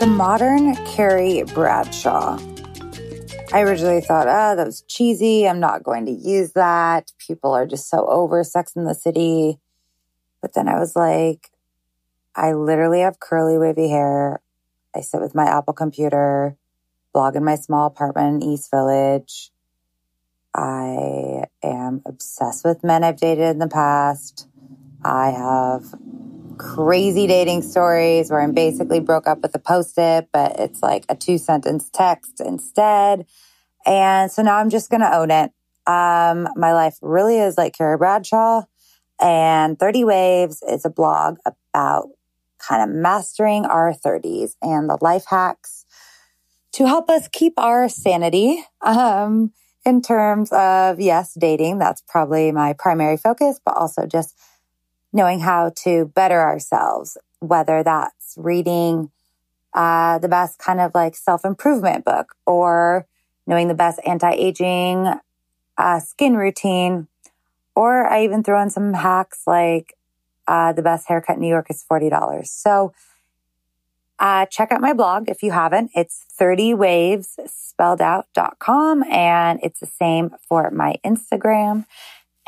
The modern Carrie Bradshaw. I originally thought, oh, that was cheesy. I'm not going to use that. People are just so over Sex in the City. But then I was like, I literally have curly, wavy hair. I sit with my Apple computer, blog in my small apartment in East Village. I am obsessed with men I've dated in the past. I have crazy dating stories where I'm basically broke up with a post it, but it's like a two sentence text instead. And so now I'm just going to own it. Um, my life really is like Carrie Bradshaw and 30 Waves is a blog about kind of mastering our 30s and the life hacks to help us keep our sanity. Um, in terms of, yes, dating, that's probably my primary focus, but also just knowing how to better ourselves, whether that's reading uh, the best kind of like self improvement book or knowing the best anti aging uh, skin routine. Or I even throw in some hacks like uh, the best haircut in New York is $40. So uh, check out my blog if you haven't. It's 30waves spelled and it's the same for my Instagram.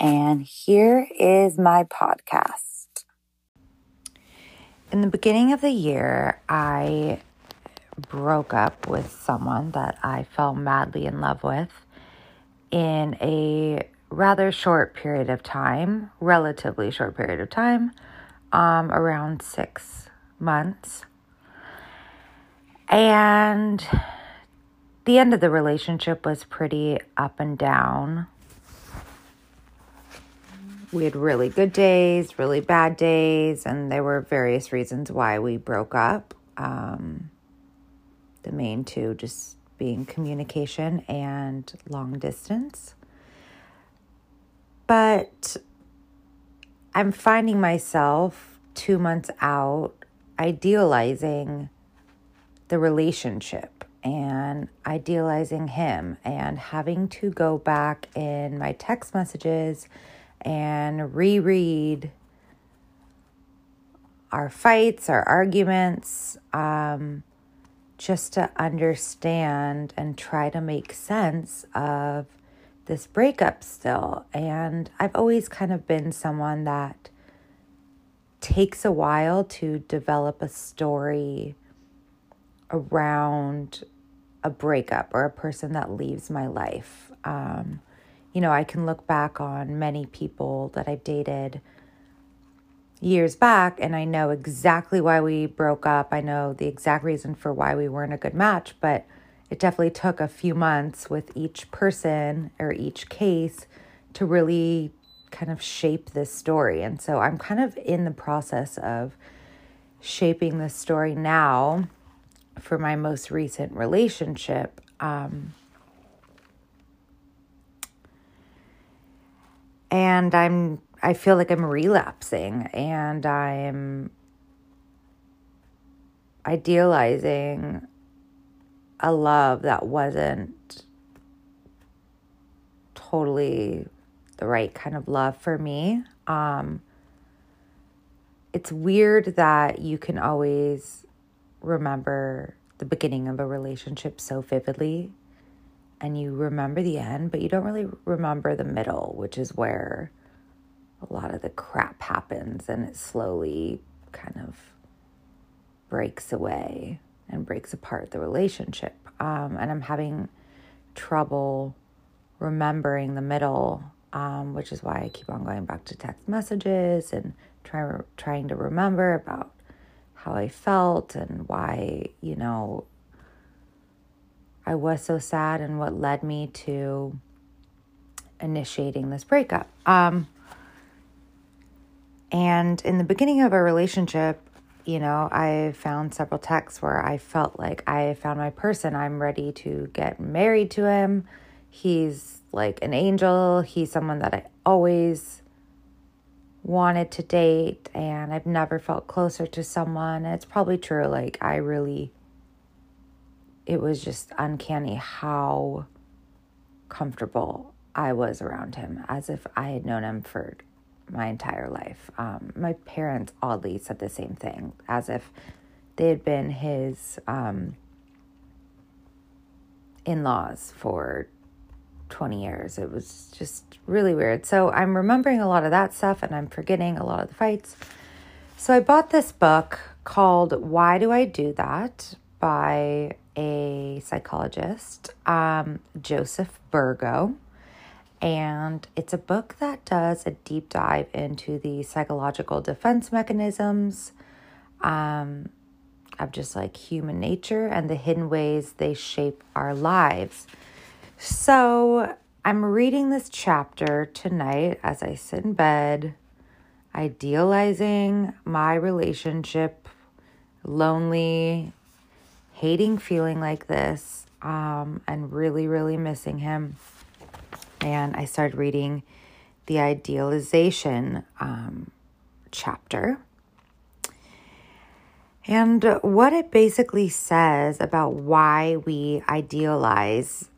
And here is my podcast. In the beginning of the year, I broke up with someone that I fell madly in love with in a rather short period of time, relatively short period of time, um, around six months. And the end of the relationship was pretty up and down we had really good days, really bad days, and there were various reasons why we broke up. Um, the main two just being communication and long distance. But I'm finding myself two months out idealizing the relationship and idealizing him and having to go back in my text messages and reread our fights, our arguments, um, just to understand and try to make sense of this breakup still. And I've always kind of been someone that takes a while to develop a story around a breakup or a person that leaves my life. Um, you know, I can look back on many people that I've dated years back and I know exactly why we broke up. I know the exact reason for why we weren't a good match, but it definitely took a few months with each person or each case to really kind of shape this story. And so I'm kind of in the process of shaping this story now for my most recent relationship. Um, and I'm I feel like I'm relapsing and I'm idealizing a love that wasn't totally the right kind of love for me. Um, it's weird that you can always remember the beginning of a relationship so vividly and you remember the end, but you don't really remember the middle, which is where a lot of the crap happens and it slowly kind of breaks away and breaks apart the relationship. Um, and I'm having trouble remembering the middle, um, which is why I keep on going back to text messages and try, trying to remember about how I felt and why, you know, I was so sad and what led me to initiating this breakup. Um, and in the beginning of a relationship, you know, I found several texts where I felt like I found my person. I'm ready to get married to him. He's like an angel. He's someone that I always wanted to date, and I've never felt closer to someone. It's probably true. Like, I really it was just uncanny how comfortable I was around him, as if I had known him for my entire life. Um, my parents oddly said the same thing, as if they had been his um, in laws for 20 years. It was just really weird. So I'm remembering a lot of that stuff and I'm forgetting a lot of the fights. So I bought this book called Why Do I Do That by a psychologist, um, Joseph Burgo. And it's a book that does a deep dive into the psychological defense mechanisms um, of just like human nature and the hidden ways they shape our lives. So I'm reading this chapter tonight as I sit in bed, idealizing my relationship, lonely, hating feeling like this, um, and really, really missing him. And I started reading the idealization um, chapter. And what it basically says about why we idealize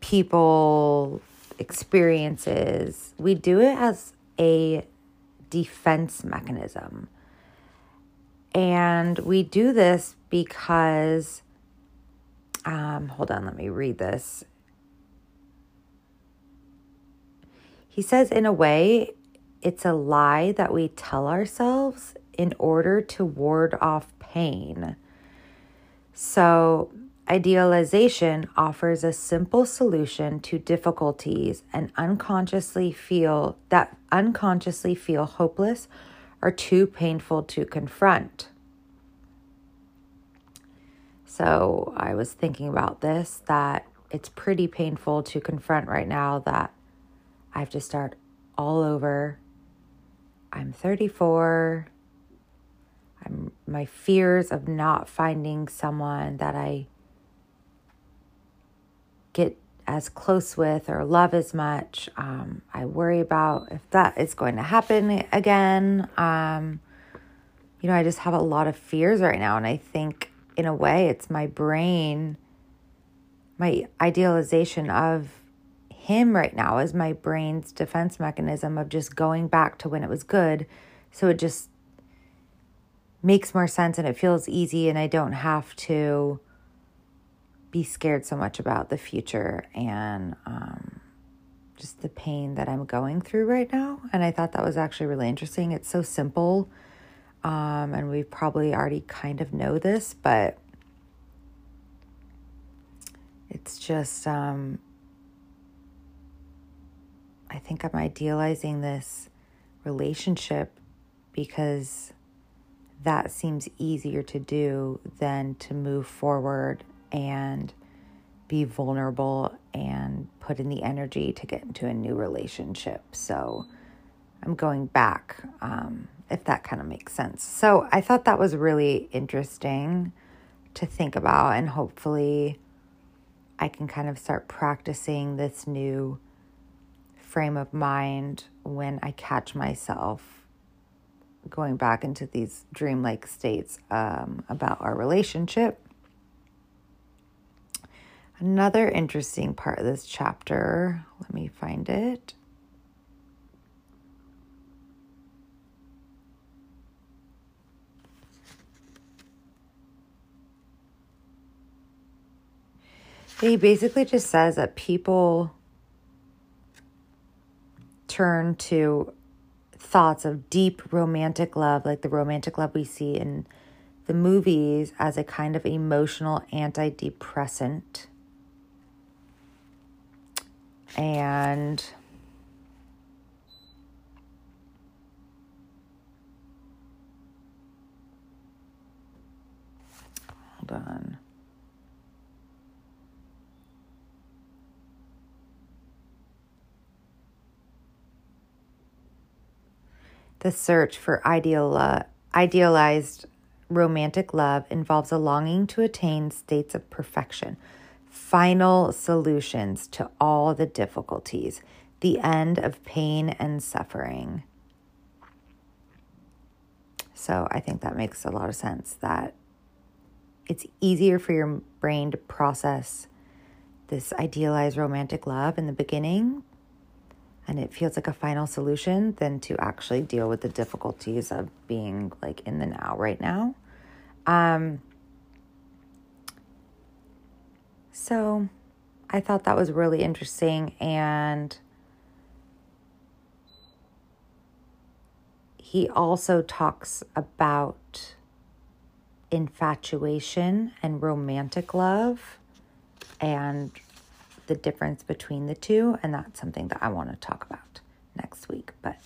people, experiences, we do it as a defense mechanism. And we do this because, um, hold on, let me read this. He says, in a way, it's a lie that we tell ourselves in order to ward off pain. So, idealization offers a simple solution to difficulties and unconsciously feel that unconsciously feel hopeless or too painful to confront. So, I was thinking about this that it's pretty painful to confront right now that I have to start all over. I'm 34. I'm, my fears of not finding someone that I get as close with or love as much. Um, I worry about if that is going to happen again. Um, you know, I just have a lot of fears right now. And I think, in a way, it's my brain, my idealization of him right now is my brain's defense mechanism of just going back to when it was good. So it just makes more sense and it feels easy and I don't have to be scared so much about the future and um, just the pain that I'm going through right now. And I thought that was actually really interesting. It's so simple. Um, and we probably already kind of know this, but it's just, um, I think I'm idealizing this relationship because that seems easier to do than to move forward and be vulnerable and put in the energy to get into a new relationship. So I'm going back, um, if that kind of makes sense. So I thought that was really interesting to think about, and hopefully I can kind of start practicing this new frame of mind when I catch myself going back into these dreamlike states um, about our relationship. Another interesting part of this chapter, let me find it. He basically just says that people turn to thoughts of deep romantic love, like the romantic love we see in the movies, as a kind of emotional antidepressant. And hold on. The search for ideal, uh, idealized romantic love involves a longing to attain states of perfection, final solutions to all the difficulties, the end of pain and suffering. So I think that makes a lot of sense that it's easier for your brain to process this idealized romantic love in the beginning and it feels like a final solution than to actually deal with the difficulties of being like in the now right now Um, so I thought that was really interesting. And he also talks about infatuation and romantic love and the difference between the two. And that's something that I want to talk about next week. But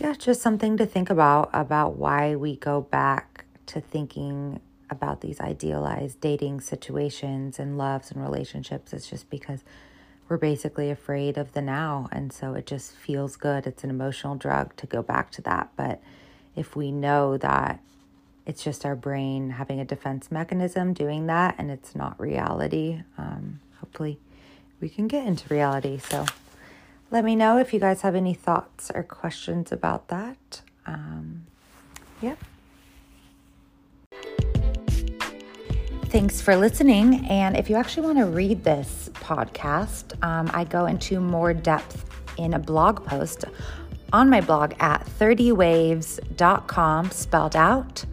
yeah, just something to think about about why we go back to thinking about these idealized dating situations and loves and relationships. It's just because we're basically afraid of the now. And so it just feels good. It's an emotional drug to go back to that. But if we know that it's just our brain having a defense mechanism doing that and it's not reality, um, hopefully we can get into reality. So let me know if you guys have any thoughts or questions about that. Um, yeah. Thanks for listening. And if you actually want to read this podcast, um, I go into more depth in a blog post on my blog at 30waves.com, spelled out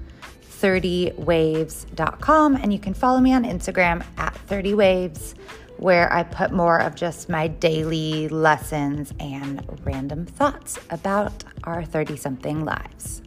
30waves.com. And you can follow me on Instagram at 30waves, where I put more of just my daily lessons and random thoughts about our 30 something lives.